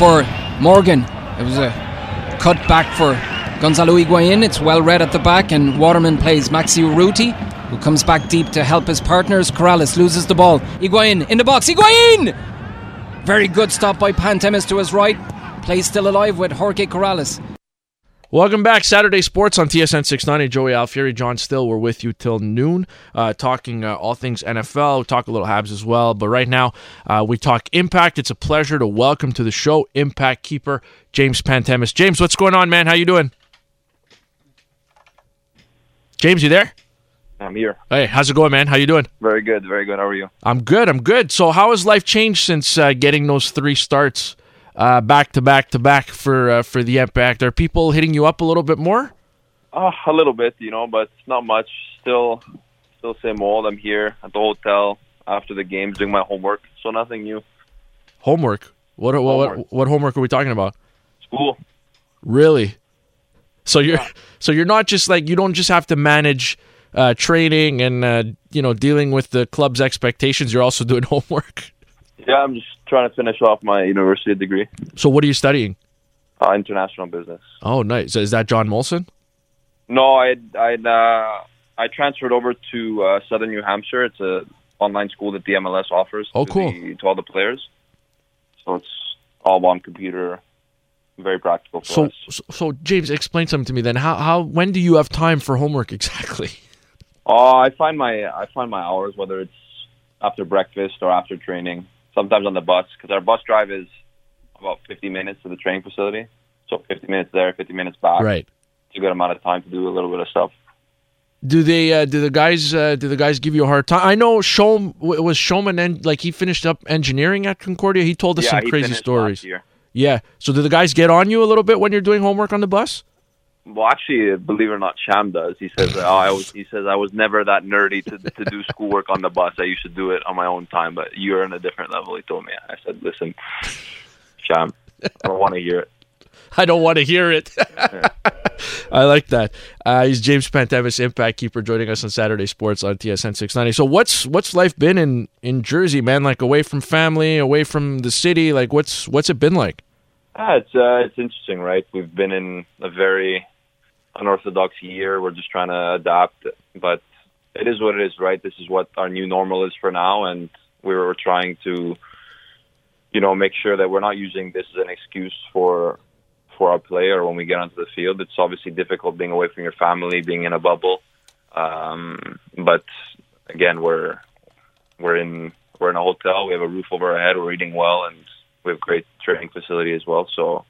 for Morgan. It was a cut back for Gonzalo Higuain. It's well read at the back, and Waterman plays Maxi Urruti, who comes back deep to help his partners. Corrales loses the ball. Higuain in the box. Higuain! Very good stop by Pantemis to his right. Play still alive with Jorge Corrales. Welcome back, Saturday Sports on TSN 690. Joey Alfieri, John Still, we're with you till noon, uh, talking uh, all things NFL. We talk a little Habs as well, but right now uh, we talk Impact. It's a pleasure to welcome to the show Impact keeper James Pantemis. James, what's going on, man? How you doing? James, you there? I'm here. Hey, how's it going, man? How you doing? Very good, very good. How are you? I'm good. I'm good. So, how has life changed since uh, getting those three starts uh, back to back to back for uh, for the Impact? Are people hitting you up a little bit more? Uh, a little bit, you know, but not much. Still, still same old. I'm here at the hotel after the games doing my homework, so nothing new. Homework. What what Homework. what, what homework are we talking about? School. Really? So you're so you're not just like you don't just have to manage uh, training and uh, you know dealing with the club's expectations. You're also doing homework. Yeah, I'm just trying to finish off my university degree, So what are you studying? uh, international business. Oh, nice. Is that John Molson? No, I I uh, I transferred over to uh, Southern New Hampshire. It's a online school that the MLS offers. Oh, to cool. the- to all the players. So it's all on computer. Very practical for So, us. so so James, explain something to me then. How how when do you have time for homework exactly? Oh, I find my I find my hours whether it's after breakfast or after training. Sometimes on the bus because our bus drive is about 50 minutes to the training facility. So 50 minutes there, 50 minutes back. Right. It's a good amount of time to do a little bit of stuff. Do they? Uh, do the guys? Uh, do the guys give you a hard time? I know Shome was Showman and like he finished up engineering at Concordia. He told us yeah, some crazy stories. Yeah. So do the guys get on you a little bit when you're doing homework on the bus? Well, actually, believe it or not, Sham does. He says, "Oh, I was." He says, "I was never that nerdy to to do schoolwork on the bus. I used to do it on my own time, but you're on a different level." He told me. I said, "Listen, Sham, I don't want to hear it." I don't want to hear it. I like that. Uh, he's James Pantemis, Impact Keeper, joining us on Saturday Sports on TSN 690. So what's what's life been in in Jersey, man? Like away from family, away from the city. Like what's what's it been like? Ah, it's uh, it's interesting, right? We've been in a very unorthodox year. We're just trying to adapt, but it is what it is, right? This is what our new normal is for now, and we were trying to, you know, make sure that we're not using this as an excuse for for our player when we get onto the field. It's obviously difficult being away from your family, being in a bubble, um, but again, we're we're in we're in a hotel. We have a roof over our head. We're eating well, and we have great training facility as well. So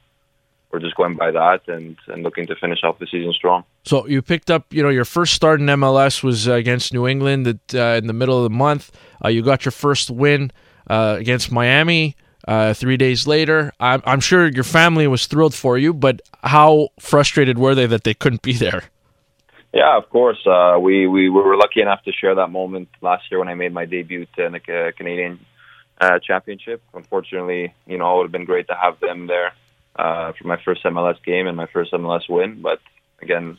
we're just going by that and, and looking to finish off the season strong. So you picked up, you know, your first start in MLS was uh, against New England uh, in the middle of the month. Uh, you got your first win uh, against Miami uh, three days later. I'm, I'm sure your family was thrilled for you, but how frustrated were they that they couldn't be there? Yeah, of course. Uh, we, we were lucky enough to share that moment last year when I made my debut in the Canadian uh, Championship. Unfortunately, you know, it would have been great to have them there uh, for my first MLS game and my first MLS win. But again,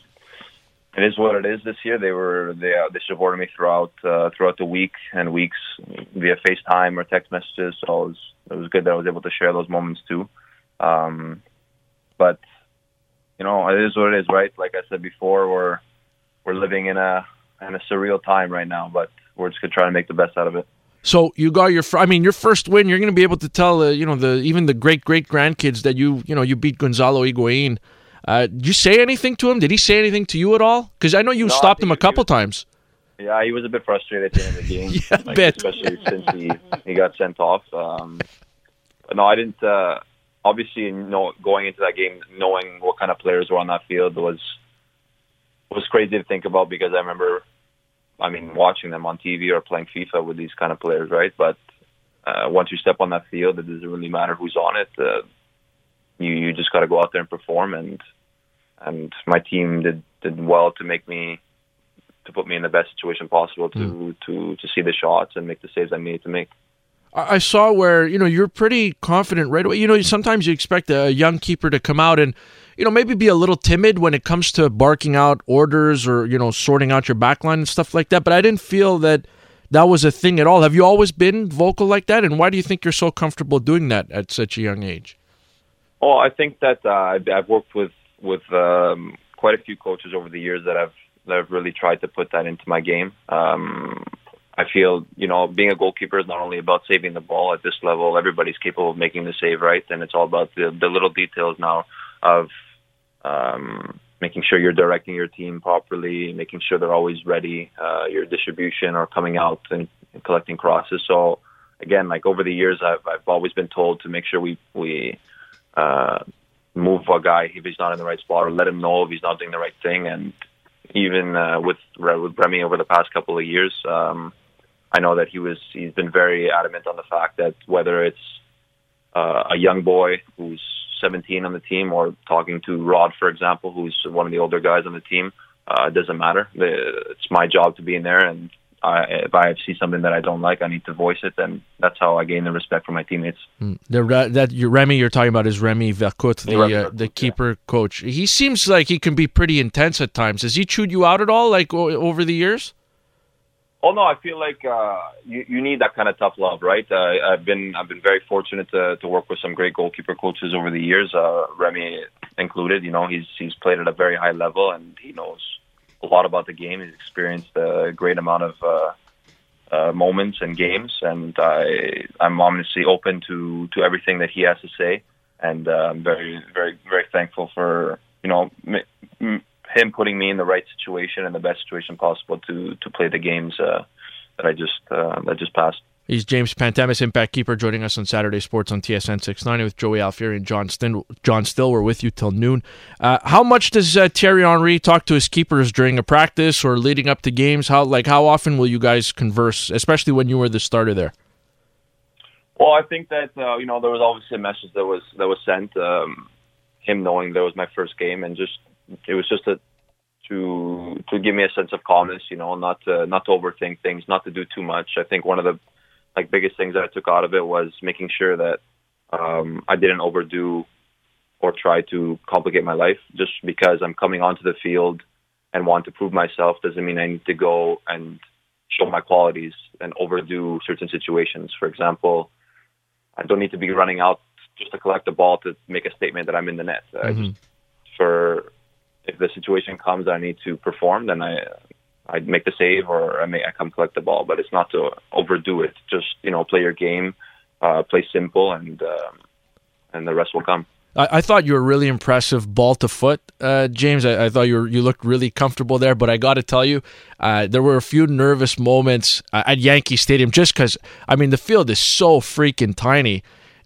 it is what it is this year. They were they uh, they supported me throughout uh, throughout the week and weeks via FaceTime or text messages. So it was it was good that I was able to share those moments too. Um, but you know, it is what it is, right? Like I said before, we're we're living in a in a surreal time right now, but we're just gonna try to make the best out of it. So you got your, I mean, your first win. You're going to be able to tell, uh, you know, the even the great great grandkids that you, you know, you beat Gonzalo Higuain. Uh, did you say anything to him? Did he say anything to you at all? Because I know you No, stopped him a couple was- times. Yeah, he was a bit frustrated at the end of the game, Yeah, like, bet. especially since he he got sent off. Um, but no, I didn't. Uh, obviously, you know, going into that game, knowing what kind of players were on that field was was crazy to think about because I remember, I mean, watching them on TV or playing FIFA with these kind of players, right? But uh, once you step on that field, it doesn't really matter who's on it. Uh, you you just got to go out there and perform, and and my team did did well to make me to put me in the best situation possible to to to see the shots and make the saves I needed to make. I saw where you know you're pretty confident right away. You know, sometimes you expect a young keeper to come out and you know maybe be a little timid when it comes to barking out orders or you know sorting out your backline and stuff like that. But I didn't feel that that was a thing at all. Have you always been vocal like that? And why do you think you're so comfortable doing that at such a young age? Oh, I think that uh, I've, I've worked with with um, quite a few coaches over the years that have that have really tried to put that into my game. Um, I feel you know being a goalkeeper is not only about saving the ball at this level. Everybody's capable of making the save, right? And it's all about the the little details now of um, making sure you're directing your team properly, making sure they're always ready, uh, your distribution or coming out and, and collecting crosses. So again, like over the years, I've I've always been told to make sure we we uh, move a guy if he's not in the right spot, or let him know if he's not doing the right thing. And even uh, with with Remy over the past couple of years, um, I know that he was he's been very adamant on the fact that whether it's uh, a young boy who's 17 on the team or talking to Rod, for example, who's one of the older guys on the team, uh, it doesn't matter. It's my job to be in there and I, if I see something that I don't like, I need to voice it, and that's how I gain the respect from my teammates. Mm. The that you, Remy you're talking about is Remy Vercoutre, the uh, the keeper yeah. coach. He seems like he can be pretty intense at times. Has he chewed you out at all, like o- over the years? Oh no, I feel like uh, you you need that kind of tough love, right? Uh, I've been I've been very fortunate to to work with some great goalkeeper coaches over the years, uh, Remy included. You know, he's he's played at a very high level, and he knows a lot about the game. He's experienced a great amount of uh, uh, moments and games, and I, I'm honestly open to to everything that he has to say, and uh, I'm very very very thankful for you know m- m- him putting me in the right situation and the best situation possible to to play the games uh, that I just uh, that just passed. He's James Pantemis, Impact Keeper, joining us on Saturday Sports on TSN 690 with Joey Alfieri and John Still. John Still, we're with you till noon. Uh, how much does uh, Thierry Henry talk to his keepers during a practice or leading up to games? How like how often will you guys converse, especially when you were the starter there? Well, I think that uh, you know there was obviously a message that was that was sent. Um, him knowing that was my first game, and just it was just a to to give me a sense of calmness, you know, not to not to overthink things, not to do too much. I think one of the like biggest things that I took out of it was making sure that um, I didn't overdo or try to complicate my life. Just because I'm coming onto the field and want to prove myself doesn't mean I need to go and show my qualities and overdo certain situations. For example, I don't need to be running out just to collect the ball to make a statement that I'm in the net. Mm-hmm. Just, for if the situation comes, I need to perform. Then I I'd make the save or I may I come collect the ball, but it's not to overdo it. Just you know, play your game, uh, play simple, and um, and the rest will come. I, I, thought you were really impressive ball to foot, uh, James. I, I, thought you were, you looked really comfortable there, but I got to tell you, uh, there were a few nervous moments uh, at Yankee Stadium just because I mean the field is so freaking tiny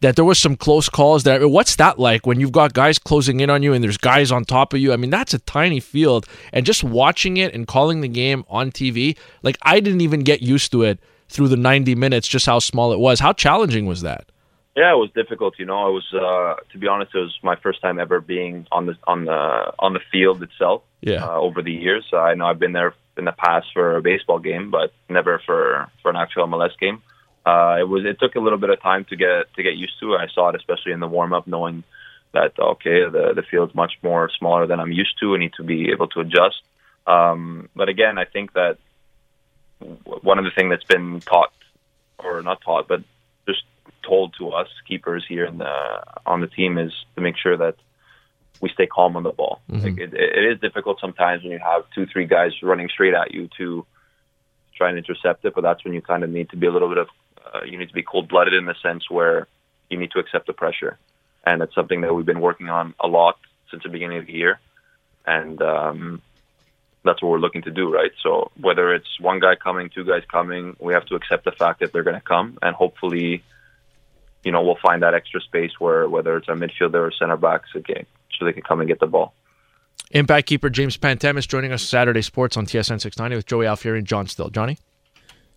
that there was some close calls there. What's that like when you've got guys closing in on you and there's guys on top of you? I mean, that's a tiny field, and just watching it and calling the game on TV, like I didn't even get used to it through the 90 minutes, just how small it was. How challenging was that? Yeah, it was difficult. You know, it was uh, to be honest, it was my first time ever being on the on the on the field itself. Yeah. Uh, over the years, I know I've been there in the past for a baseball game, but never for for an actual MLS game uh, it was it took a little bit of time to get to get used to. I saw it especially in the warm up, knowing that okay, the the field's much more smaller than I'm used to. I need to be able to adjust. Um, but again, I think that one of the things that's been taught, or not taught, but just told to us keepers here in the on the team is to make sure that we stay calm on the ball. Mm-hmm. Like it, it is difficult sometimes when you have two, three guys running straight at you to try and intercept it, but that's when you kind of need to be a little bit of uh, you need to be cold blooded in the sense where you need to accept the pressure, and it's something that we've been working on a lot since the beginning of the year, and um, that's what we're looking to do, right? So whether it's one guy coming, two guys coming, we have to accept the fact that they're going to come, and hopefully, you know, we'll find that extra space where whether it's a midfielder or center backs, okay, so they can come and get the ball. Impact keeper James Pantemis joining us Saturday Sports on TSN 690 with Joey Alfieri and John Still. Johnny?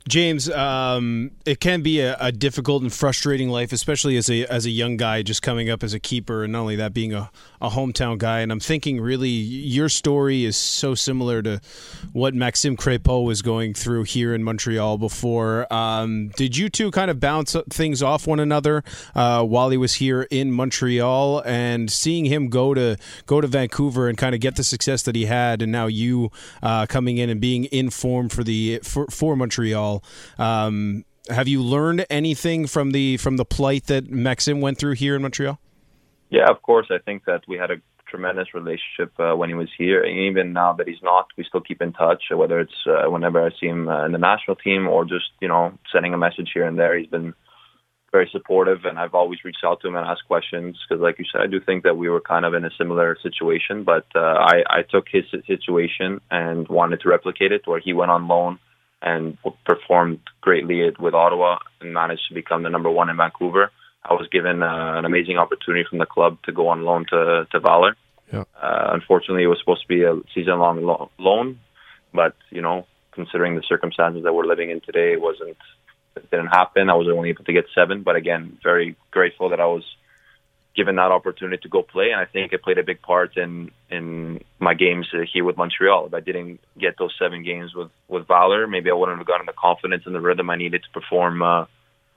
James, um, it can be a, a, difficult and frustrating life, especially as a as a young guy just coming up as a keeper, and not only that, being a, a hometown guy. And I'm thinking, really, your story is so similar to what Maxime Crépeau was going through here in Montreal before. Um, did you two kind of bounce things off one another uh, while he was here in Montreal, and seeing him go to go to Vancouver and kind of get the success that he had, and now you uh, coming in and being in form for the for, for Montreal? Um, have you learned anything from the from the plight that Maxim went through here in Montreal? Yeah, of course. I think that we had a tremendous relationship uh, when he was here. And even now that he's not, we still keep in touch. Whether it's uh, whenever I see him uh, in the national team or just you know sending a message here and there, he's been very supportive, and I've always reached out to him and asked questions because, like you said, I do think that we were kind of in a similar situation. But uh, I, I took his situation and wanted to replicate it, where he went on loan and performed greatly with Ottawa and managed to become the number one in Vancouver. I was given uh, an amazing opportunity from the club to go on loan to to Valor. Yeah. Uh, unfortunately, it was supposed to be a season-long lo- loan, but you know, considering the circumstances that we're living in today, it wasn't. It didn't happen. I was only able to get seven, but again, very grateful that I was given that opportunity to go play, and I think it played a big part in in my games here with Montreal. If I didn't get those seven games with with Valor, maybe I wouldn't have gotten the confidence and the rhythm I needed to perform. Uh,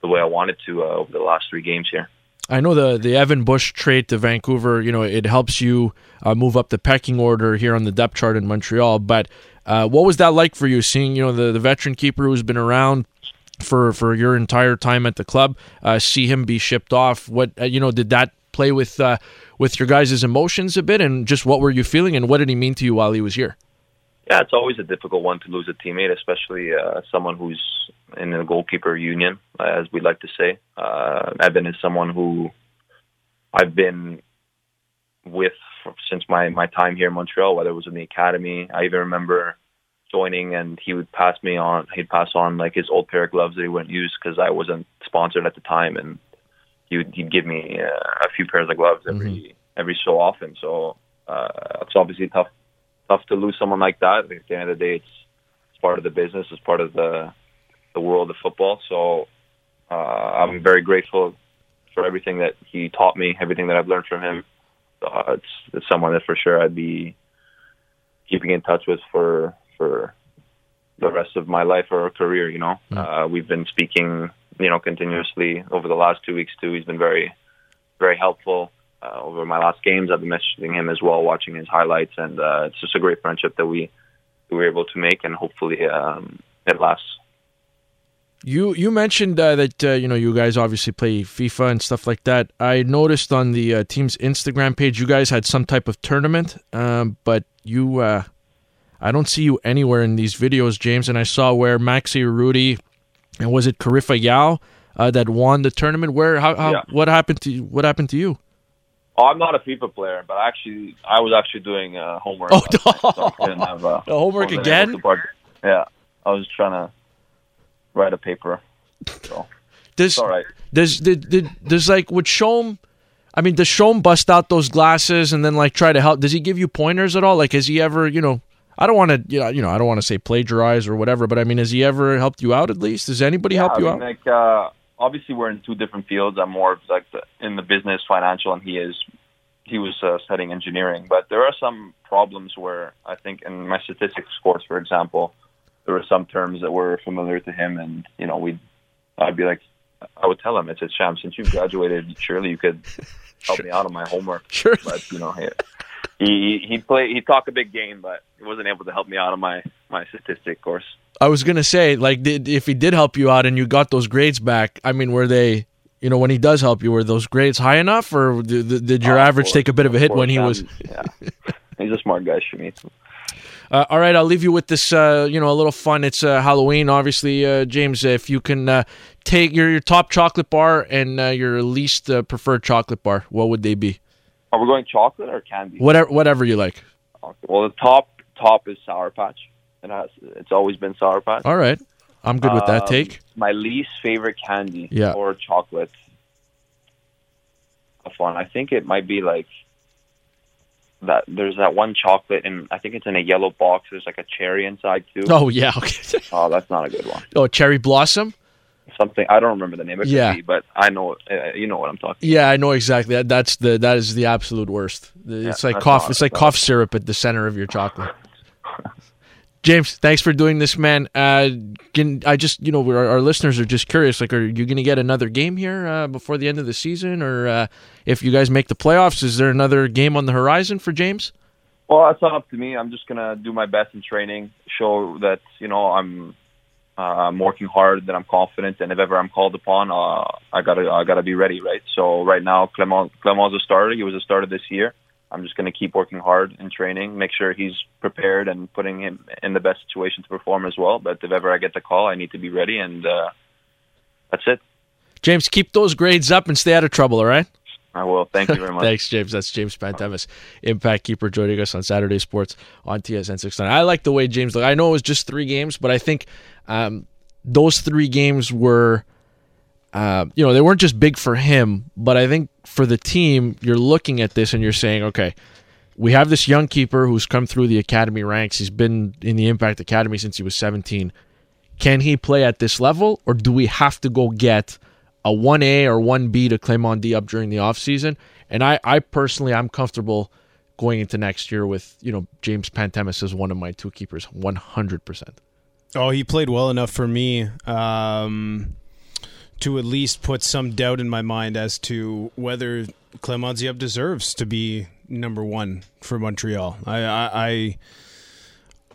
the way I wanted to uh, over the last three games here. I know the the Evan Bush trade to Vancouver. You know, it helps you uh, move up the pecking order here on the depth chart in Montreal. But uh, what was that like for you, seeing you know the, the veteran keeper who's been around for for your entire time at the club, uh, see him be shipped off? What uh, you know did that play with uh, with your guys' emotions a bit, and just what were you feeling, and what did he mean to you while he was here? Yeah, it's always a difficult one to lose a teammate, especially uh, someone who's in the goalkeeper union, as we like to say. Uh, Evan is someone who I've been with since my my time here in Montreal, whether it was in the academy. I even remember joining, and he would pass me on. He'd pass on like his old pair of gloves that he wouldn't use because I wasn't sponsored at the time, and he would he'd give me uh, a few pairs of gloves every mm-hmm. every so often. So uh, it's obviously tough tough to lose someone like that. At the end of the day, it's, it's part of the business. It's part of the the world of football. So uh, I'm very grateful for everything that he taught me, everything that I've learned from him. Uh, it's, it's someone that for sure I'd be keeping in touch with for for the rest of my life or career. You know, mm. uh, we've been speaking, you know, continuously over the last two weeks too. He's been very, very helpful uh, over my last games. I've been messaging him as well, watching his highlights, and uh, it's just a great friendship that we, we were able to make, and hopefully um, it lasts. You you mentioned uh, that uh, you know you guys obviously play FIFA and stuff like that. I noticed on the uh, team's Instagram page you guys had some type of tournament, um, but you uh, I don't see you anywhere in these videos, James. And I saw where Maxi Urruti and was it Karifa Yao uh, that won the tournament. Where how, how yeah. what happened to you? What happened to you? Oh, I'm not a FIFA player, but actually, I was actually doing uh, homework. Oh, so have, the homework again? Yeah, I was trying to write a paper. So does all right. Does did, did does like would Shome I mean, does Shome bust out those glasses and then like try to help? Does he give you pointers at all? Like, has he ever, you know, I don't want to, you know, you know, I don't want to say plagiarize or whatever, but I mean, has he ever helped you out at least? Does anybody yeah, help you I mean, out? Like, uh, obviously, we're in two different fields. I'm more like the, in the business, financial, and he is he was uh, studying engineering. But there are some problems where I think in my statistics course, for example, there were some terms that were familiar to him, and you know, we I'd be like, I would tell him, I said, Sham, since you've graduated, surely you could help sure. me out on my homework. Sure. But you know, he he play he talk a big game, but he wasn't able to help me out on my my statistic course. I was gonna say, like, did, if he did help you out and you got those grades back, I mean, were they? You know, when he does help you, were those grades high enough, or did, did your uh, average course, take a bit of a hit when he was? yeah, he's a smart guy, Shmi. Uh, all right, I'll leave you with this. Uh, you know, a little fun. It's uh, Halloween, obviously, uh, James. If you can uh, take your, your top chocolate bar and uh, your least preferred chocolate bar, what would they be? Are we going chocolate or candy? Whatever, whatever you like. Okay. Well, the top top is Sour Patch. It has. It's always been Sour Patch. All right, I'm good with that um, take. My least favorite candy yeah. or chocolate. A fun. I think it might be like that there's that one chocolate and I think it's in a yellow box. There's like a cherry inside too. Oh yeah, okay. oh, that's not a good one. Oh, cherry blossom. Something I don't remember the name. It yeah, be, but I know uh, you know what I'm talking. Yeah, I know exactly. That, that's the that is the absolute worst. It's yeah, like cough. It's like cough syrup at the center of your chocolate. James, thanks for doing this, man. Uh, can I just, you know, our, our, listeners are just curious. Like, are you going to get another game here uh, before the end of the season, or uh, if you guys make the playoffs, is there another game on the horizon for James? Well, that's not up to me. I'm just going to do my best in training, show that you know I'm Uh, I'm working hard, that I'm confident, and if ever I'm called upon, uh, I gotta I gotta be ready, right? So right now, Clement Clement's a starter. He was a starter this year. I'm just to keep working hard in training, make sure he's prepared, and putting him in the best situation to perform as well. But if ever I get the call, I need to be ready, and uh, that's it. James, keep those grades up and stay out of trouble. All right. I will. Thank you very much. Thanks, James. That's James Pantemis, Impact Keeper, joining us on Saturday Sports on TSN 69. I like the way James looked. I know it was just three games, but I think um, those three games were, uh, you know, they weren't just big for him, but I think for the team, you're looking at this and you're saying, okay, we have this young keeper who's come through the academy ranks. He's been in the Impact Academy since he was 17. Can he play at this level, or do we have to go get – a 1A or 1B to Clement up during the offseason. And I, I personally, I'm comfortable going into next year with, you know, James Pantemis as one of my two keepers, 100%. Oh, he played well enough for me um, to at least put some doubt in my mind as to whether Clement Diop deserves to be number one for Montreal. I, I, I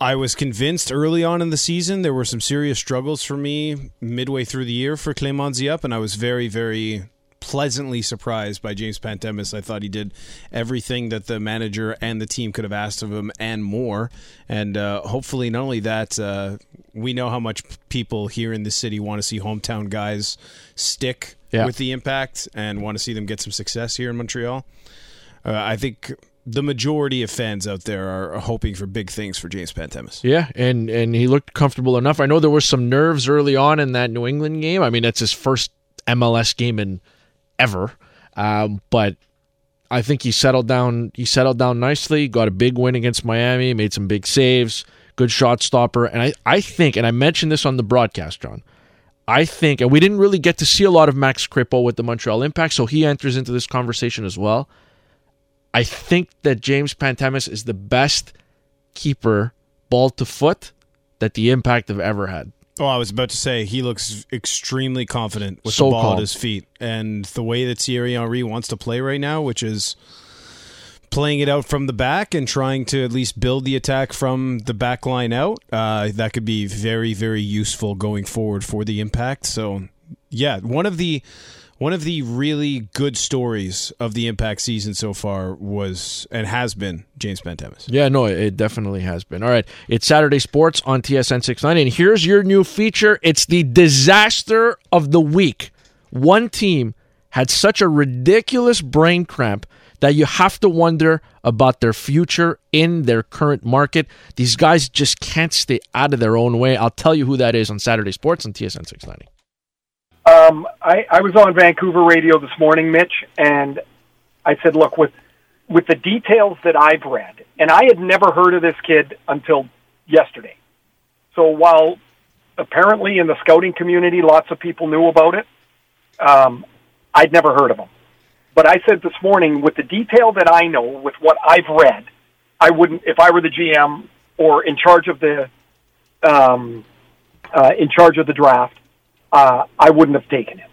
I was convinced early on in the season there were some serious struggles for me midway through the year for Clement Diop, and I was very, very pleasantly surprised by James Pantemis. I thought he did everything that the manager and the team could have asked of him and more. And uh, hopefully, not only that, uh, we know how much people here in the city want to see hometown guys stick yeah. with the impact and want to see them get some success here in Montreal. Uh, I think the majority of fans out there are hoping for big things for James Pantemis. Yeah, and and he looked comfortable enough. I know there were some nerves early on in that New England game. I mean, that's his first MLS game in ever, um, but I think he settled down. He settled down nicely. Got a big win against Miami. Made some big saves. Good shot stopper. And I I think, and I mentioned this on the broadcast, John. I think, and we didn't really get to see a lot of Max Crépeau with the Montreal Impact, so he enters into this conversation as well. I think that James Pantemis is the best keeper ball to foot that the Impact have ever had. Oh, I was about to say he looks extremely confident with so the ball calm. at his feet, and the way that Thierry Henry wants to play right now, which is playing it out from the back and trying to at least build the attack from the back line out. Uh, that could be very, very useful going forward for the Impact. So, yeah, one of the one of the really good stories of the Impact season so far was and has been James Pantemis. Yeah, no, it definitely has been. All right, it's Saturday Sports on TSN 69, and here's your new feature. It's the disaster of the week. One team had such a ridiculous brain cramp that you have to wonder about their future in their current market. These guys just can't stay out of their own way. I'll tell you who that is on Saturday Sports on TSN 690. Um, I, I was on Vancouver radio this morning, Mitch, and I said, look, with with the details that I've read, and I had never heard of this kid until yesterday. So while apparently in the scouting community, lots of people knew about it, um, I'd never heard of him. But I said this morning, with the detail that I know, with what I've read, I wouldn't, if I were the GM or in charge of the, um, uh, in charge of the draft, uh, I wouldn't have taken him.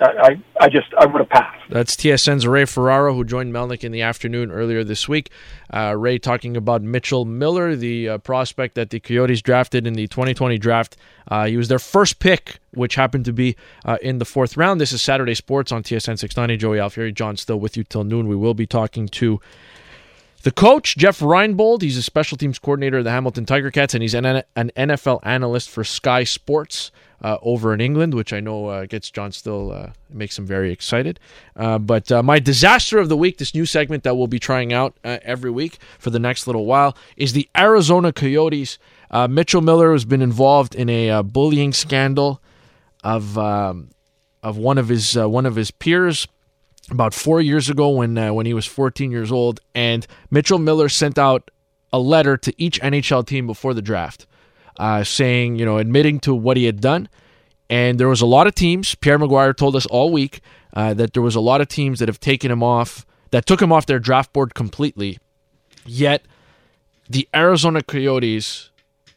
I, I just I would have passed. That's TSN's Ray Ferraro who joined Melnick in the afternoon earlier this week. Uh, Ray talking about Mitchell Miller, the uh, prospect that the Coyotes drafted in the 2020 draft. Uh, he was their first pick, which happened to be uh, in the fourth round. This is Saturday Sports on TSN 690. Joey Alfieri, John, still with you till noon. We will be talking to the coach, Jeff Reinebold, he's a special teams coordinator of the Hamilton Tiger Cats, and he's an, an NFL analyst for Sky Sports uh, over in England, which I know uh, gets John still uh, makes him very excited. Uh, but uh, my disaster of the week, this new segment that we'll be trying out every week for the next little while, is the Arizona Coyotes. Mitchell Miller has been involved in a bullying scandal of um, of one of his one of his peers about four years ago when uh, when he was 14 years old, and Mitchell Miller sent out a letter to each NHL team before the draft, uh, saying you know admitting to what he had done. And there was a lot of teams. Pierre McGuire told us all week uh, that there was a lot of teams that have taken him off, that took him off their draft board completely. Yet the Arizona Coyotes,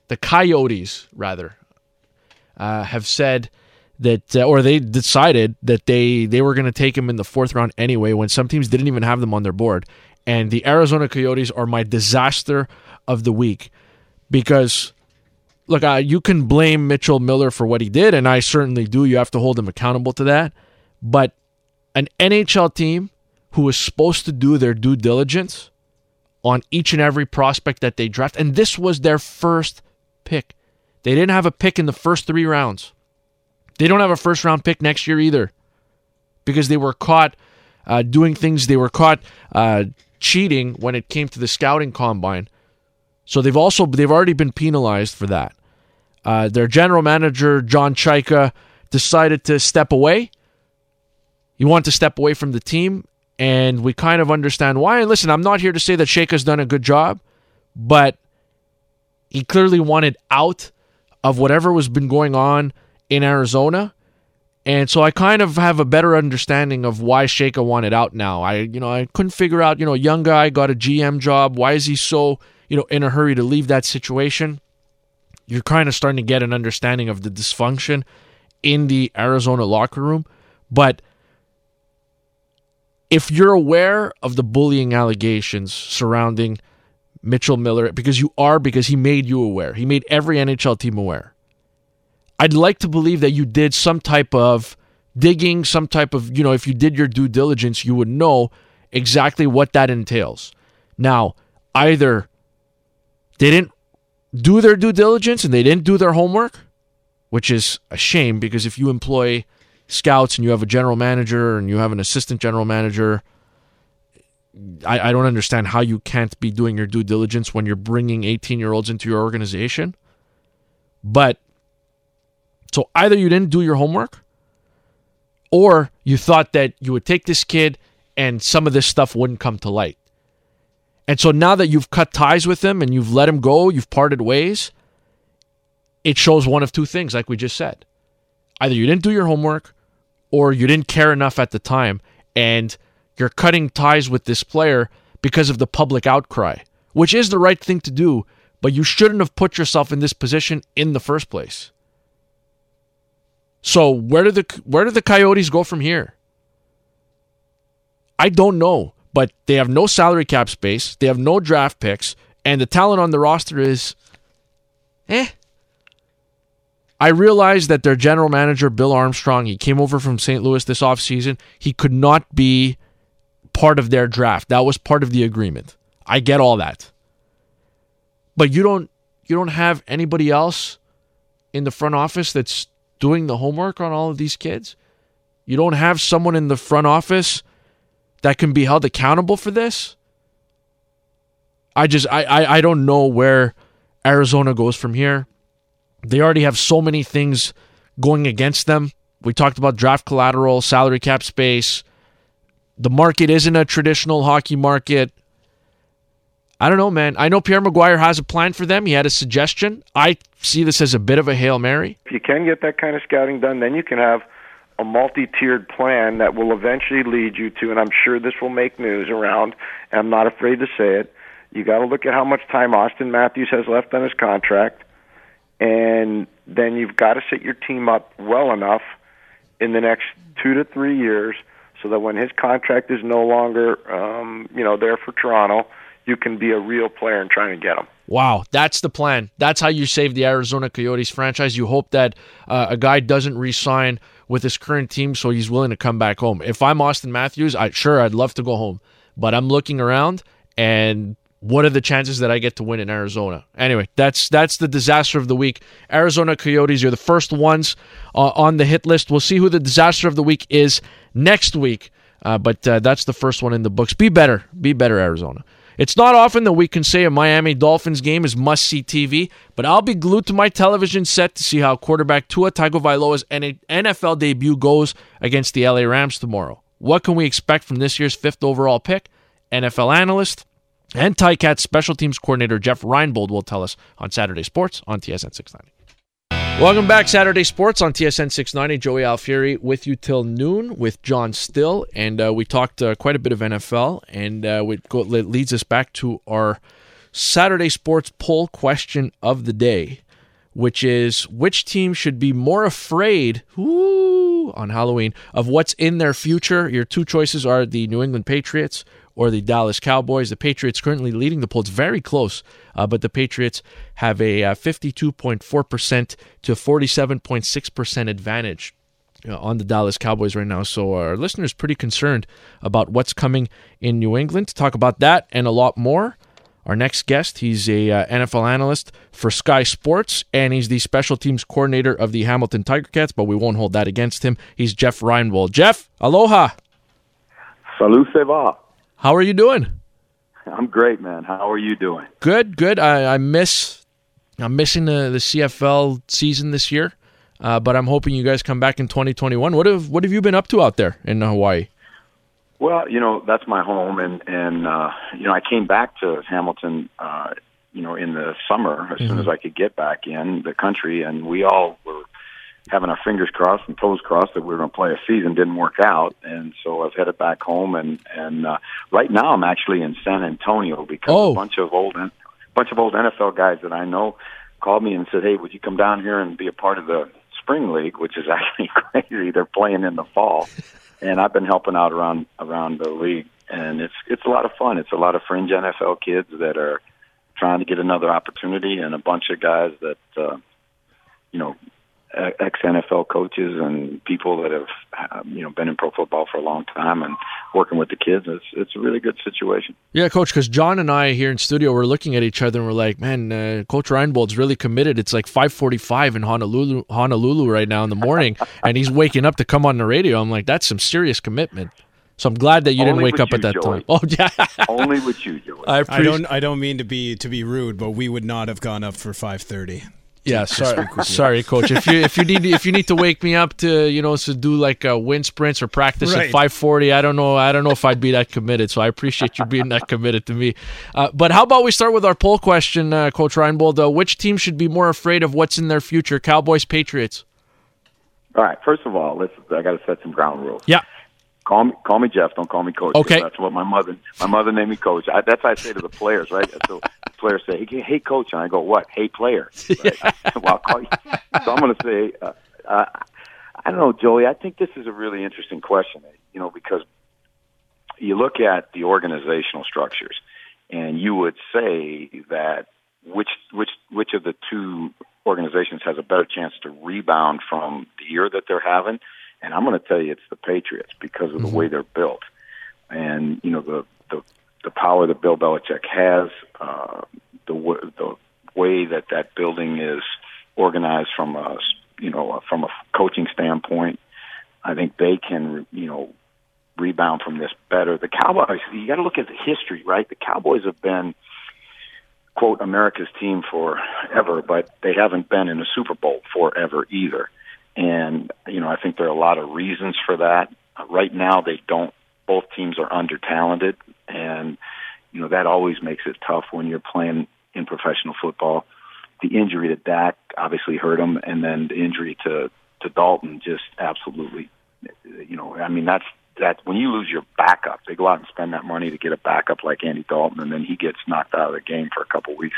the Coyotes rather, uh, have said that uh, or they decided that they they were going to take him in the fourth round anyway when some teams didn't even have them on their board and the Arizona Coyotes are my disaster of the week because look, uh, you can blame Mitchell Miller for what he did, and I certainly do. You have to hold him accountable to that. But an NHL team who is supposed to do their due diligence on each and every prospect that they draft, and this was their first pick. They didn't have a pick in the first three rounds. They don't have a first round pick next year either because they were caught uh, doing things, they were caught uh, cheating when it came to the scouting combine. So they've also they've already been penalized for that. Uh, their general manager John Chayka decided to step away. He wanted to step away from the team, and we kind of understand why. And listen, I'm not here to say that Chayka's done a good job, but he clearly wanted out of whatever was been going on in Arizona. And so I kind of have a better understanding of why Chayka wanted out now. I you know, I couldn't figure out, you know, young guy got a GM job. Why is he so, you know, in a hurry to leave that situation? You're kind of starting to get an understanding of the dysfunction in the Arizona locker room. But if you're aware of the bullying allegations surrounding Mitchell Miller, because you are, because he made you aware, he made every NHL team aware. I'd like to believe that you did some type of digging, some type of, you know, if you did your due diligence, you would know exactly what that entails. Now, either they didn't do their due diligence and they didn't do their homework, which is a shame because if you employ scouts and you have a general manager and you have an assistant general manager, I, I don't understand how you can't be doing your due diligence when you're bringing 18 year olds into your organization. But so either you didn't do your homework or you thought that you would take this kid and some of this stuff wouldn't come to light. And so now that you've cut ties with him and you've let him go, you've parted ways, it shows one of two things, like we just said. Either you didn't do your homework or you didn't care enough at the time and you're cutting ties with this player because of the public outcry, which is the right thing to do, but you shouldn't have put yourself in this position in the first place. So where do the where do the Coyotes go from here? I don't know, but they have no salary cap space, they have no draft picks, and the talent on the roster is eh. I realize that their general manager, Bill Armstrong, he came over from St. Louis this offseason. He could not be part of their draft. That was part of the agreement. I get all that. But you don't you don't have anybody else in the front office that's doing the homework on all of these kids. You don't have someone in the front office that can be held accountable for this. I just I, I, I don't know where Arizona goes from here. They already have so many things going against them. We talked about draft collateral, salary cap space. The market isn't a traditional hockey market. I don't know, man. I know Pierre McGuire has a plan for them. He had a suggestion. I see this as a bit of a Hail Mary. If you can get that kind of scouting done, then you can have a multi tiered plan that will eventually lead you to, and I'm sure this will make news around, and I'm not afraid to say it. You got to look at how much time Auston Matthews has left on his contract, and then you've got to set your team up well enough in the next two to three years so that when his contract is no longer, um, you know, there for Toronto you can be a real player and trying to get them. Wow, that's the plan. That's how you save the Arizona Coyotes franchise. You hope that uh, a guy doesn't re-sign with his current team, so he's willing to come back home. If I'm Auston Matthews, I sure I'd love to go home, but I'm looking around and what are the chances that I get to win in Arizona? Anyway, that's that's the disaster of the week. Arizona Coyotes you're the first ones uh, on the hit list. We'll see who the disaster of the week is next week, uh, but uh, that's the first one in the books. Be better, be better, Arizona. It's not often that we can say a Miami Dolphins game is must see TV, but I'll be glued to my television set to see how quarterback Tua Tagovailoa's NFL debut goes against the LA Rams tomorrow. What can we expect from this year's fifth overall pick? NFL analyst and Ticats special teams coordinator Jeff Reinebold will tell us on Saturday Sports on TSN 690. Welcome back, Saturday Sports on TSN 690. Joey Alfieri with you till noon with John Still, and uh, we talked uh, quite a bit of NFL, and uh, it leads us back to our Saturday Sports poll question of the day, which is which team should be more afraid ooh, on Halloween of what's in their future. Your two choices are the New England Patriots or the Dallas Cowboys. The Patriots currently leading the polls very close, uh, but the Patriots have a uh, 52.4% to 47.6% advantage uh, on the Dallas Cowboys right now. So our listeners pretty concerned about what's coming in New England. To talk about that and a lot more, our next guest, he's a uh, NFL analyst for Sky Sports, and he's the special teams coordinator of the Hamilton Tiger Cats, but we won't hold that against him. He's Jeff Reinebold. Jeff, aloha. Salut, ça va? How are you doing? I'm great, man. How are you doing? Good, good. I, I miss, I'm missing the, the CFL season this year, uh, but I'm hoping you guys come back in 2021. What have What have you been up to out there in Hawaii? Well, you know that's my home, and and uh, you know I came back to Hamilton, uh, you know, in the summer as mm-hmm. soon as I could get back in the country, and we all were having our fingers crossed and toes crossed that we were going to play a season. Didn't work out, and so I've headed back home. And and uh, right now I'm actually in San Antonio because oh. a bunch of old a bunch of old NFL guys that I know called me and said, "Hey, would you come down here and be a part of the spring league?" Which is actually crazy. They're playing in the fall, and I've been helping out around around the league, and it's it's a lot of fun. It's a lot of fringe NFL kids that are trying to get another opportunity, and a bunch of guys that. uh you know, ex NFL coaches and people that have um, you know been in pro football for a long time and working with the kids. It's it's a really good situation. Yeah, coach. Because John and I here in studio we're looking at each other and we're like, man, uh, Coach Reinebold's really committed. It's like five forty five in Honolulu, Honolulu right now in the morning, and he's waking up to come on the radio. I'm like, that's some serious commitment. So I'm glad that you Only didn't wake up you, at that Joey. time. Oh yeah. Only with you, Joey. I, I don't. I don't mean to be to be rude, but we would not have gone up for five thirty. Yeah, sorry, sorry, coach. If you if you need if you need to wake me up to you know to do like uh, wind sprints or practice Right. at five forty, I don't know. I don't know if I'd be that committed. So I appreciate you being that committed to me. Uh, but how about we start with our poll question, uh, Coach Reinebold? Uh, which team should be more afraid of what's in their future? Cowboys, Patriots. All right. First of all, let's. I got to set some ground rules. Yeah. Call me, call me Jeff. Don't call me Coach. Okay. That's what my mother, my mother named me Coach. I, that's what I say to the players, right? So the players say, "Hey, hey, Coach," and I go, "What? Hey, player." Right? well, I'll call you. So I'm going to say, uh, uh, I don't know, Joey. I think this is a really interesting question. You know, because you look at the organizational structures, and you would say that which which which of the two organizations has a better chance to rebound from the year that they're having and I'm going to tell you it's the Patriots because of the way they're built, and you know the the, the power that Bill Belichick has, uh, the w- the way that that building is organized from a you know from a coaching standpoint. I think they can you know rebound from this better. The Cowboys, you got to look at the history, right? The Cowboys have been quote America's team forever, but they haven't been in a Super Bowl forever either. And, you know, I think there are a lot of reasons for that. Uh, right now, they don't, both teams are under talented. And, you know, that always makes it tough when you're playing in professional football. The injury to Dak obviously hurt him. And then the injury to, to Dalton just absolutely, you know, I mean, that's, that when you lose your backup, they go out and spend that money to get a backup like Andy Dalton, and then he gets knocked out of the game for a couple weeks.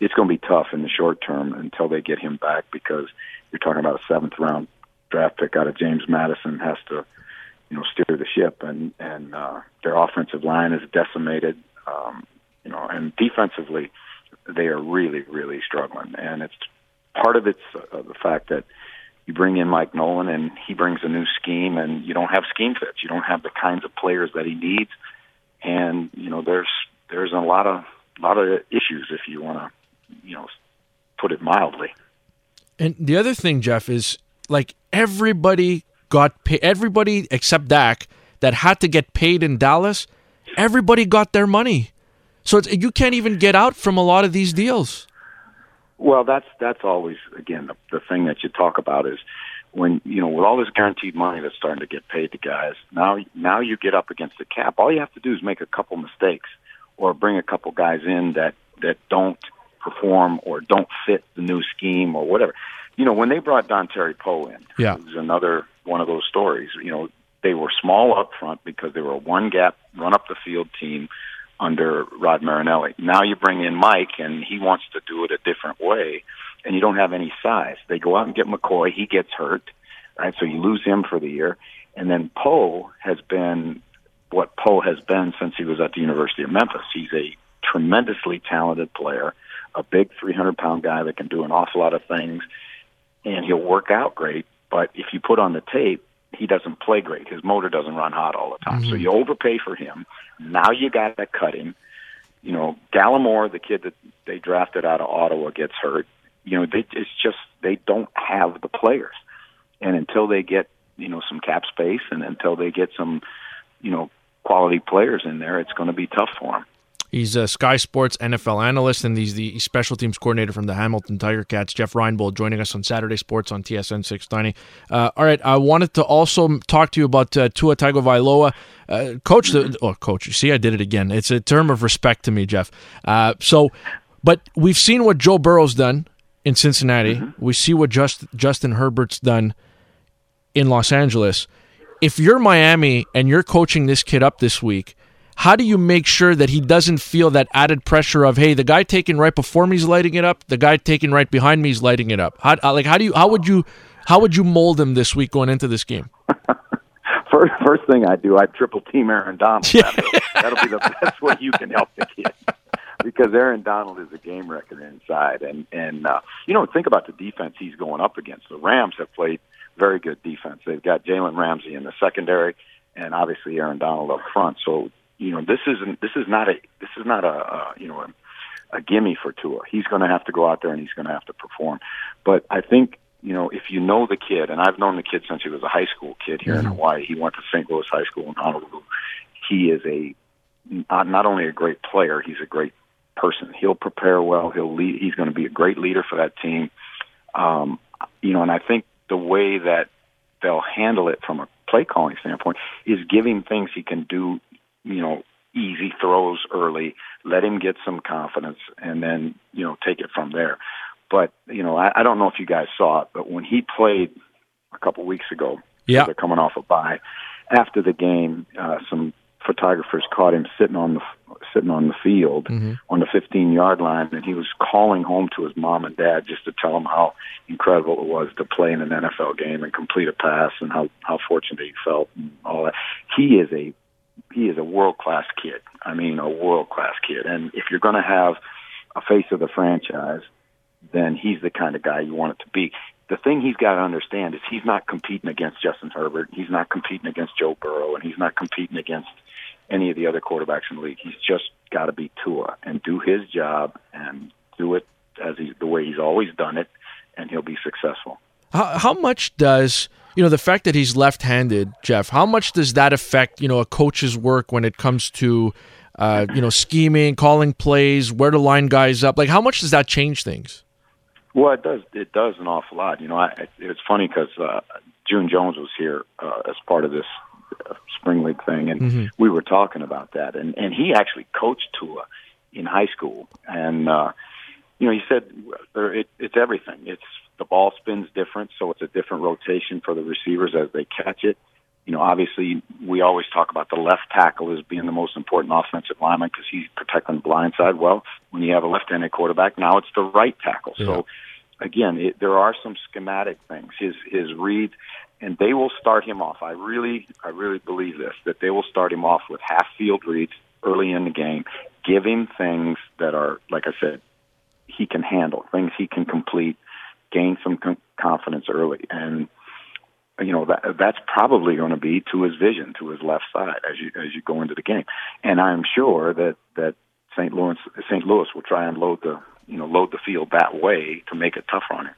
It's going to be tough in the short term until they get him back because you're talking about a seventh round draft pick out of James Madison has to, you know, steer the ship, and and uh, their offensive line is decimated, um, you know, and defensively they are really really struggling, and it's part of it's uh, the fact that you bring in Mike Nolan and he brings a new scheme, and you don't have scheme fits, you don't have the kinds of players that he needs, and you know there's there's a lot of lot of issues if you want to, you know, put it mildly. And the other thing, Jeff, is like everybody got paid. Everybody except Dak that had to get paid in Dallas. Everybody got their money, so you can't even get out from a lot of these deals. Well, that's that's always again the, the thing that you talk about is when you know with all this guaranteed money that's starting to get paid to guys. Now now you get up against the cap. All you have to do is make a couple mistakes or bring a couple guys in that that don't perform or don't fit the new scheme or whatever. You know, when they brought Dontari Poe in, Yeah. it was another one of those stories. You know, they were small up front because they were a one gap run up the field team under Rod Marinelli. Now you bring in Mike and he wants to do it a different way and you don't have any size. They go out and get McCoy, he gets hurt. right? So you lose him for the year, and then Poe has been what Poe has been since he was at the University of Memphis. He's a tremendously talented player, a big 300 pound guy that can do an awful lot of things, and he'll work out great. But if you put on the tape, he doesn't play great. His motor doesn't run hot all the time. Mm-hmm. So you overpay for him. Now you got to cut him. You know, Gallimore, the kid that they drafted out of Ottawa, gets hurt. You know, they, it's just they don't have the players, and until they get you know some cap space and until they get some you know quality players in there, it's going to be tough for them. He's a Sky Sports NFL analyst, and he's the special teams coordinator from the Hamilton Tiger Cats. Jeff Reinebold joining us on Saturday Sports on TSN 690. Uh, all right, I wanted to also talk to you about uh, Tua Tagovailoa. Uh, coach, the, oh, coach, you see, I did it again. It's a term of respect to me, Jeff. Uh, so, but we've seen what Joe Burrow's done in Cincinnati. Mm-hmm. We see what Just, Justin Herbert's done in Los Angeles. If you're Miami and you're coaching this kid up this week, how do you make sure that he doesn't feel that added pressure of hey the guy taking right before me is lighting it up the guy taking right behind me is lighting it up? How, like how do you how would you how would you mold him this week going into this game? First first thing i do i triple team aaron donald. Yeah. that'll, that'll be the best way you can help the kid. Because aaron donald is a game record inside. And and uh you know think about the defense he's going up against. The rams have played very good defense. They've got jalen ramsey in the secondary and obviously Aaron Donald up front. So you know this isn't this is not a this is not a, a you know a, a gimme for Tua. He's going to have to go out there and he's going to have to perform. But I think you know if you know the kid, and I've known the kid since he was a high school kid here mm-hmm. in Hawaii. He went to St. Louis High School in Honolulu. He is a not, not only a great player, he's a great person. He'll prepare well. He'll lead. He's going to be a great leader for that team. Um, you know, and I think the way that they'll handle it from a play calling standpoint is give him things he can do you know, easy throws early, let him get some confidence, and then, you know, take it from there. But, you know, I, I don't know if you guys saw it, but when he played a couple weeks ago, yeah. they're coming off a bye, after the game, uh, some photographers caught him sitting on the sitting on the field mm-hmm. on the 15 yard line and he was calling home to his mom and dad just to tell them how incredible it was to play in an NFL game and complete a pass and how how fortunate he felt and all that he is a he is a world class kid. I mean, a world class kid. And if you're going to have a face of the franchise, then he's the kind of guy you want it to be. The thing he's got to understand is he's not competing against Justin Herbert. He's not competing against Joe Burrow, and he's not competing against any of the other quarterbacks in the league. He's just got to be Tua and do his job and do it as he's the way he's always done it, and he'll be successful. How, how much does you know the fact that he's left-handed, Jeff? How much does that affect you know a coach's work when it comes to uh, you know scheming, calling plays, where to line guys up? Like how much does that change things? Well, it does. It does an awful lot. You know, I, it's funny because uh, June Jones was here uh, as part of this uh, spring league thing, and mm-hmm. we were talking about that. And and he actually coached Tua in high school, and uh, you know, he said it, it's everything. It's the ball spins different, so it's a different rotation for the receivers as they catch it. You know, obviously, we always talk about the left tackle as being the most important offensive lineman because he's protecting the blind side. Well, when you have a left-handed quarterback, now it's the right tackle. Yeah. So, again, it, there are some schematic things. His his read, and they will start him off. I really, I really believe this that they will start him off with half field reads early in the game, give him things that are, like I said, he can handle, things he can complete, gain some confidence early, and you know that that's probably going to be to his vision, to his left side as you as you go into the game. And I'm sure that that St. Louis St. Louis will try and load the you know load the field that way to make it tough on him.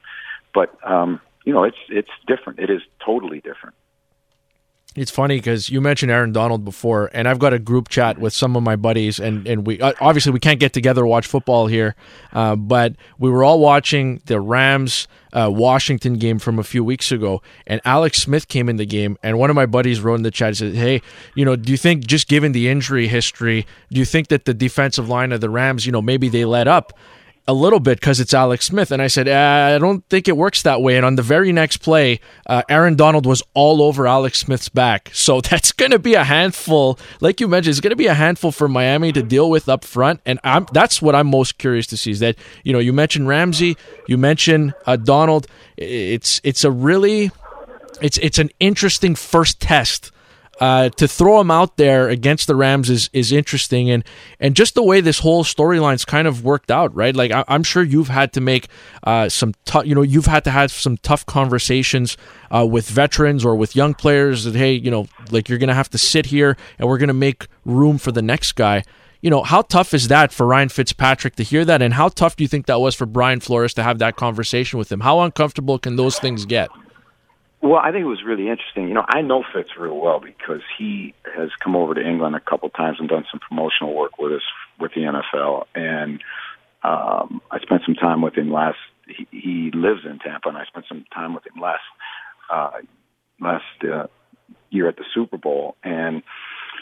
But um, you know it's it's different. It is totally different. It's funny because you mentioned Aaron Donald before, and I've got a group chat with some of my buddies, and, and we uh, obviously we can't get together to watch football here, uh, but we were all watching the Rams uh, Washington game from a few weeks ago, and Alex Smith came in the game, and one of my buddies wrote in the chat, said, "Hey, you know, do you think just given the injury history, do you think that the defensive line of the Rams, you know, maybe they let up?" A little bit because it's Alex Smith. And I said, uh, I don't think it works that way. And on the very next play, uh, Aaron Donald was all over Alex Smith's back. So that's going to be a handful, like you mentioned, it's going to be a handful for Miami to deal with up front. And I'm, that's what I'm most curious to see is that, you know, you mentioned Ramsey, you mentioned uh, Donald. It's, it's a really it's it's an interesting first test. Uh, to throw him out there against the Rams is is interesting, and and just the way this whole storyline's kind of worked out, right? Like I, am sure you've had to make uh, some tough, you know, you've had to have some tough conversations uh, with veterans or with young players that hey, you know, like you're gonna have to sit here and we're gonna make room for the next guy. You know, how tough is that for Ryan Fitzpatrick to hear that, and how tough do you think that was for Brian Flores to have that conversation with him? How uncomfortable can those things get? Well, I think it was really interesting. You know, I know Fitz real well because he has come over to England a couple times and done some promotional work with us with the NFL. And um, I spent some time with him last. He, he lives in Tampa, and I spent some time with him last uh, last uh, year at the Super Bowl. And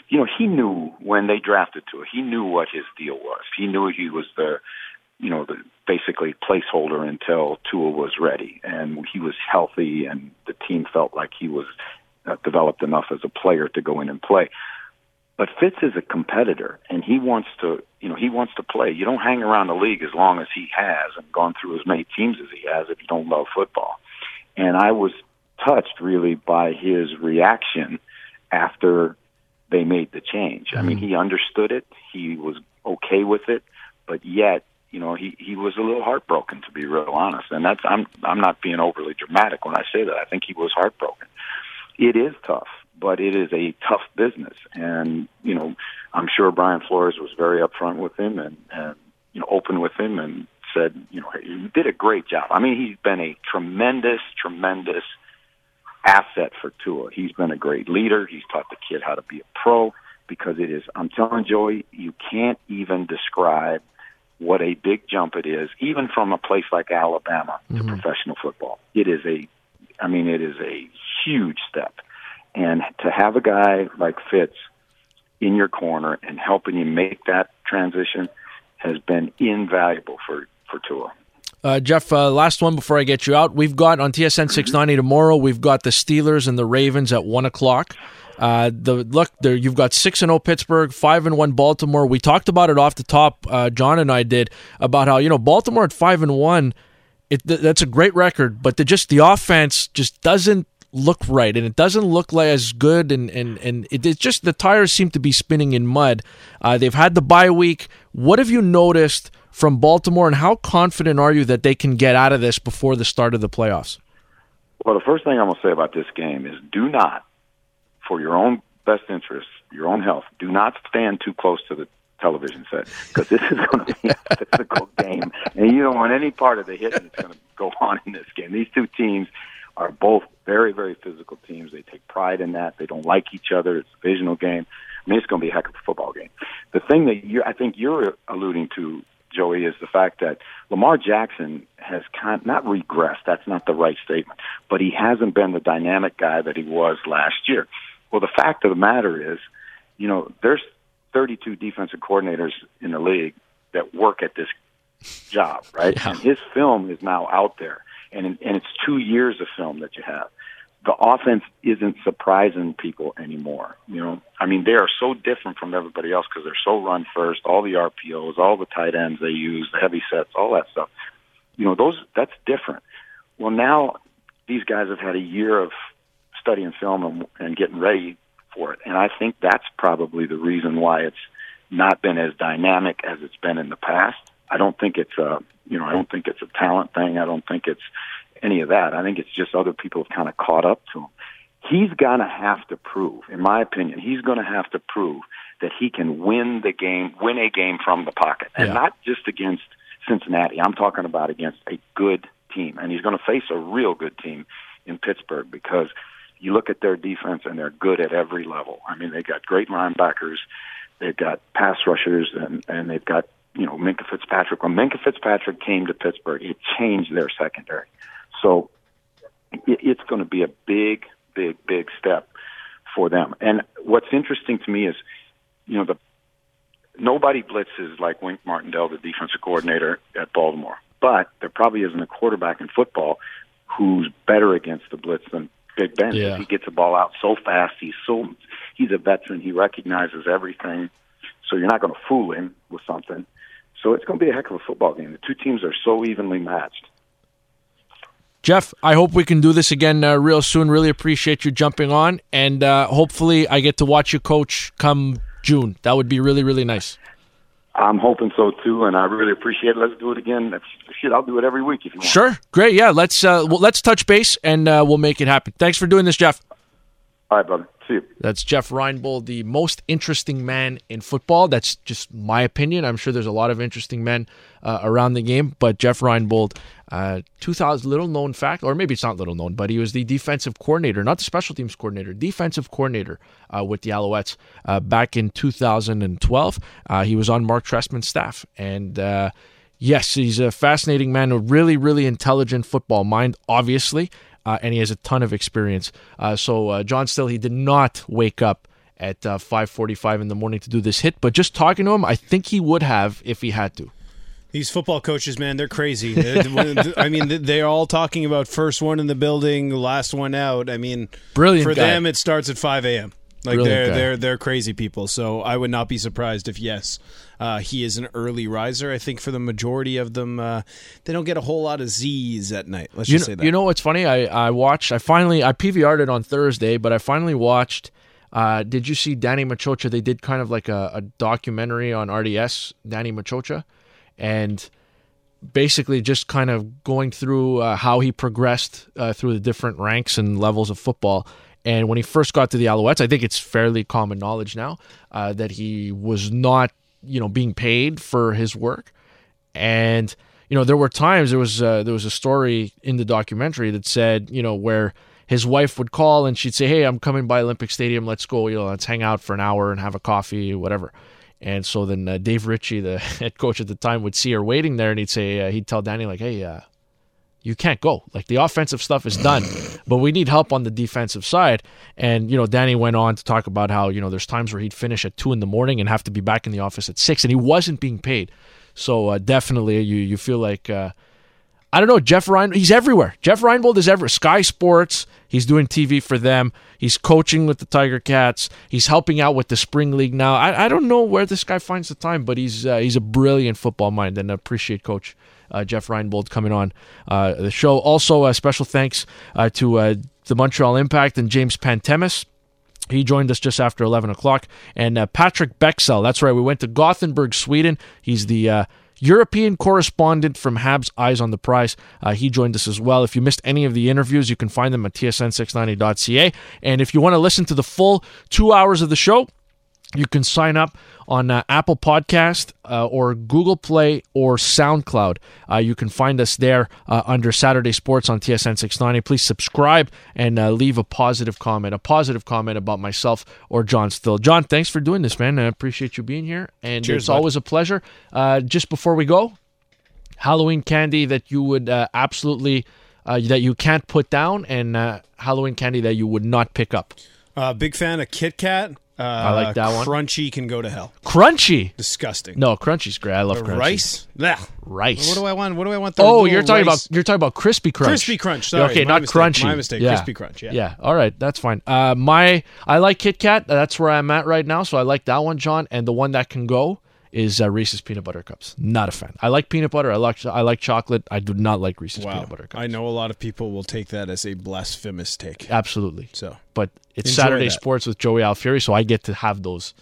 you know, he knew when they drafted Tua, he knew what his deal was. He knew he was the you know, the basically placeholder until Tua was ready and he was healthy and the team felt like he was uh, developed enough as a player to go in and play. But Fitz is a competitor and he wants to, you know, he wants to play. You don't hang around the league as long as he has and gone through as many teams as he has if you don't love football. And I was touched really by his reaction after they made the change. I mean, he understood it. He was okay with it, but yet you know, he he was a little heartbroken to be real honest. And that's I'm I'm not being overly dramatic when I say that. I think he was heartbroken. It is tough, but it is a tough business. And you know, I'm sure Brian Flores was very upfront with him and and you know open with him and said, you know, he did a great job. I mean, he's been a tremendous, tremendous asset for Tua. He's been a great leader. He's taught the kid how to be a pro because it is. I'm telling Joey, you can't even describe what a big jump it is, even from a place like Alabama to mm-hmm. professional football. It is a, I mean, it is a huge step. And to have a guy like Fitz in your corner and helping you make that transition has been invaluable for, for Tua. Uh, Jeff, uh, last one before I get you out. We've got on TSN 690 tomorrow, we've got the Steelers and the Ravens at 1 o'clock. Uh, the look there, you've got six and zero oh Pittsburgh, five and one Baltimore. We talked about it off the top. Uh, John and I did about how you know Baltimore at five and one. It, that's a great record, but the, just the offense just doesn't look right, and it doesn't look like as good, and and and it, it's just the tires seem to be spinning in mud. Uh, they've had the bye week. What have you noticed from Baltimore, and how confident are you that they can get out of this before the start of the playoffs? Well, the first thing I'm going to say about this game is do not for your own best interest, your own health, do not stand too close to the television set because this is going to be a physical game, and you don't want any part of the hitting that's going to go on in this game. These two teams are both very, very physical teams. They take pride in that. They don't like each other. It's a divisional game. I mean, it's going to be a heck of a football game. The thing that you I think you're alluding to, Joey, is the fact that Lamar Jackson has kind not regressed. That's not the right statement, but he hasn't been the dynamic guy that he was last year. Well, the fact of the matter is, you know, there's 32 defensive coordinators in the league that work at this job, right? Yeah. And his film is now out there, and and it's two years of film that you have. The offense isn't surprising people anymore. You know, I mean, they are so different from everybody else because they're so run first. All the RPOs, all the tight ends they use, the heavy sets, all that stuff. You know, those that's different. Well, now these guys have had a year of studying film and, and getting ready for it. And I think that's probably the reason why it's not been as dynamic as it's been in the past. I don't think it's a, you know, I don't think it's a talent thing. I don't think it's any of that. I think it's just other people have kind of caught up to him. He's going to have to prove, in my opinion, he's going to have to prove that he can win the game, win a game from the pocket, and yeah. not just against Cincinnati. I'm talking about against a good team, and he's going to face a real good team in Pittsburgh because you look at their defense and they're good at every level. I mean, they got great linebackers, they've got pass rushers, and and they've got you know Minkah Fitzpatrick. When Minkah Fitzpatrick came to Pittsburgh, it changed their secondary. So it, it's going to be a big, big, big step for them. And what's interesting to me is, you know, the nobody blitzes like Wink Martindale, the defensive coordinator at Baltimore. But there probably isn't a quarterback in football who's better against the blitz than Big Ben. Yeah. He gets the ball out so fast. He's so he's a veteran. He recognizes everything. So you're not going to fool him with something. So it's going to be a heck of a football game. The two teams are so evenly matched. Jeff, I hope we can do this again uh, real soon. Really appreciate you jumping on, and uh, hopefully I get to watch you coach come June. That would be really, really nice. I'm hoping so too, and I really appreciate it. Let's do it again. Shit, I'll do it every week if you want. Sure, great. Yeah, let's uh, well, let's touch base and uh, we'll make it happen. Thanks for doing this, Jeff. All right, brother. See you. That's Jeff Reinebold, the most interesting man in football. That's just my opinion. I'm sure there's a lot of interesting men uh, around the game, but Jeff Reinebold, uh, 2000 little known fact, or maybe it's not little known, but he was the defensive coordinator, not the special teams coordinator, defensive coordinator uh, with the Alouettes uh, back in 2012. Uh, he was on Mark Trestman's staff, and uh, yes, he's a fascinating man, a really, really intelligent football mind, obviously uh, and he has a ton of experience. Uh, so uh, John Still, he did not wake up at 5:45 uh, in the morning to do this hit, but just talking to him, I think he would have if he had to. These football coaches, man, they're crazy. I mean, they're all talking about first one in the building, last one out. I mean, brilliant. For guy. them, it starts at 5 a.m. Like Brilliant they're guy. they're they're crazy people. So I would not be surprised if yes, uh, he is an early riser. I think for the majority of them, uh, they don't get a whole lot of Z's at night. Let's you just know, say that. You know what's funny? I I watched. I finally I PVR'd it on Thursday, but I finally watched. Uh, did you see Danny Maciocia? They did kind of like a, a documentary on RDS, Danny Maciocia, and basically just kind of going through uh, how he progressed uh, through the different ranks and levels of football. And when he first got to the Alouettes, I think it's fairly common knowledge now uh, that he was not, you know, being paid for his work. And you know, there were times there was uh, there was a story in the documentary that said, you know, where his wife would call and she'd say, "Hey, I'm coming by Olympic Stadium. Let's go. You know, let's hang out for an hour and have a coffee, whatever." And so then uh, Dave Ritchie, the head coach at the time, would see her waiting there, and he'd say, uh, he'd tell Danny like, "Hey, uh, you can't go. Like the offensive stuff is done, but we need help on the defensive side. And you know, Danny went on to talk about how you know there's times where he'd finish at two in the morning and have to be back in the office at six, and he wasn't being paid. So uh, definitely, you you feel like uh, I don't know Jeff Ryan. He's everywhere. Jeff Reinebold is everywhere. Sky Sports. He's doing TV for them. He's coaching with the Tiger Cats. He's helping out with the spring league now. I, I don't know where this guy finds the time, but he's uh, he's a brilliant football mind, and I appreciate Coach Jeff Reinebold coming on uh, the show. Also, a special thanks uh, to the Montreal Impact and James Pantemis. He joined us just after 11 o'clock. And uh, Patrik Bexell, that's right, we went to Gothenburg, Sweden. He's the uh, European correspondent from Habs Eyes on the Prize. Uh, he joined us as well. If you missed any of the interviews, you can find them at tsn690.ca. And if you want to listen to the full two hours of the show, you can sign up on uh, Apple Podcast uh, or Google Play or SoundCloud. Uh, you can find us there uh, under Saturday Sports on TSN 690. Please subscribe and uh, leave a positive comment, a positive comment about myself or John Still. John, thanks for doing this, man. I appreciate you being here, and Cheers, it's bud. always a pleasure. Uh, just before we go, Halloween candy that you would absolutely that you can't put down, and Halloween candy that you would not pick up. big fan of Kit Kat. Uh, I like that one. Crunchy can go to hell. Crunchy, disgusting. No, crunchy's great. I love the crunchy. rice. Blech. Rice. What do I want? What do I want? The oh, you're talking rice? about you're talking about crispy crunch. Crispy crunch. Sorry, okay, not mistake, crunchy. My mistake. Yeah. Crispy crunch. Yeah. Yeah. All right, that's fine. Uh, my I like Kit Kat. That's where I'm at right now. So I like that one, John. And the one that can go is uh, Reese's peanut butter cups. Not a fan. I like peanut butter. I like I like chocolate. I do not like Reese's wow. peanut butter cups. I know a lot of people will take that as a blasphemous take. Absolutely. So, but it's Saturday that. Sports with Joey Alfieri, so I get to have those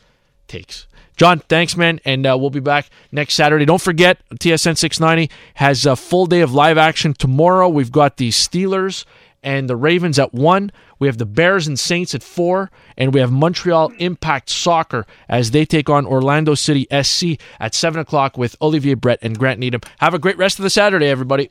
takes. John, thanks, man, and uh, we'll be back next Saturday. Don't forget, TSN 690 has a full day of live action tomorrow. We've got the Steelers and the Ravens at 1. We have the Bears and Saints at 4. And we have Montreal Impact Soccer as they take on Orlando City SC at 7 o'clock with Olivier Brett and Grant Needham. Have a great rest of the Saturday, everybody.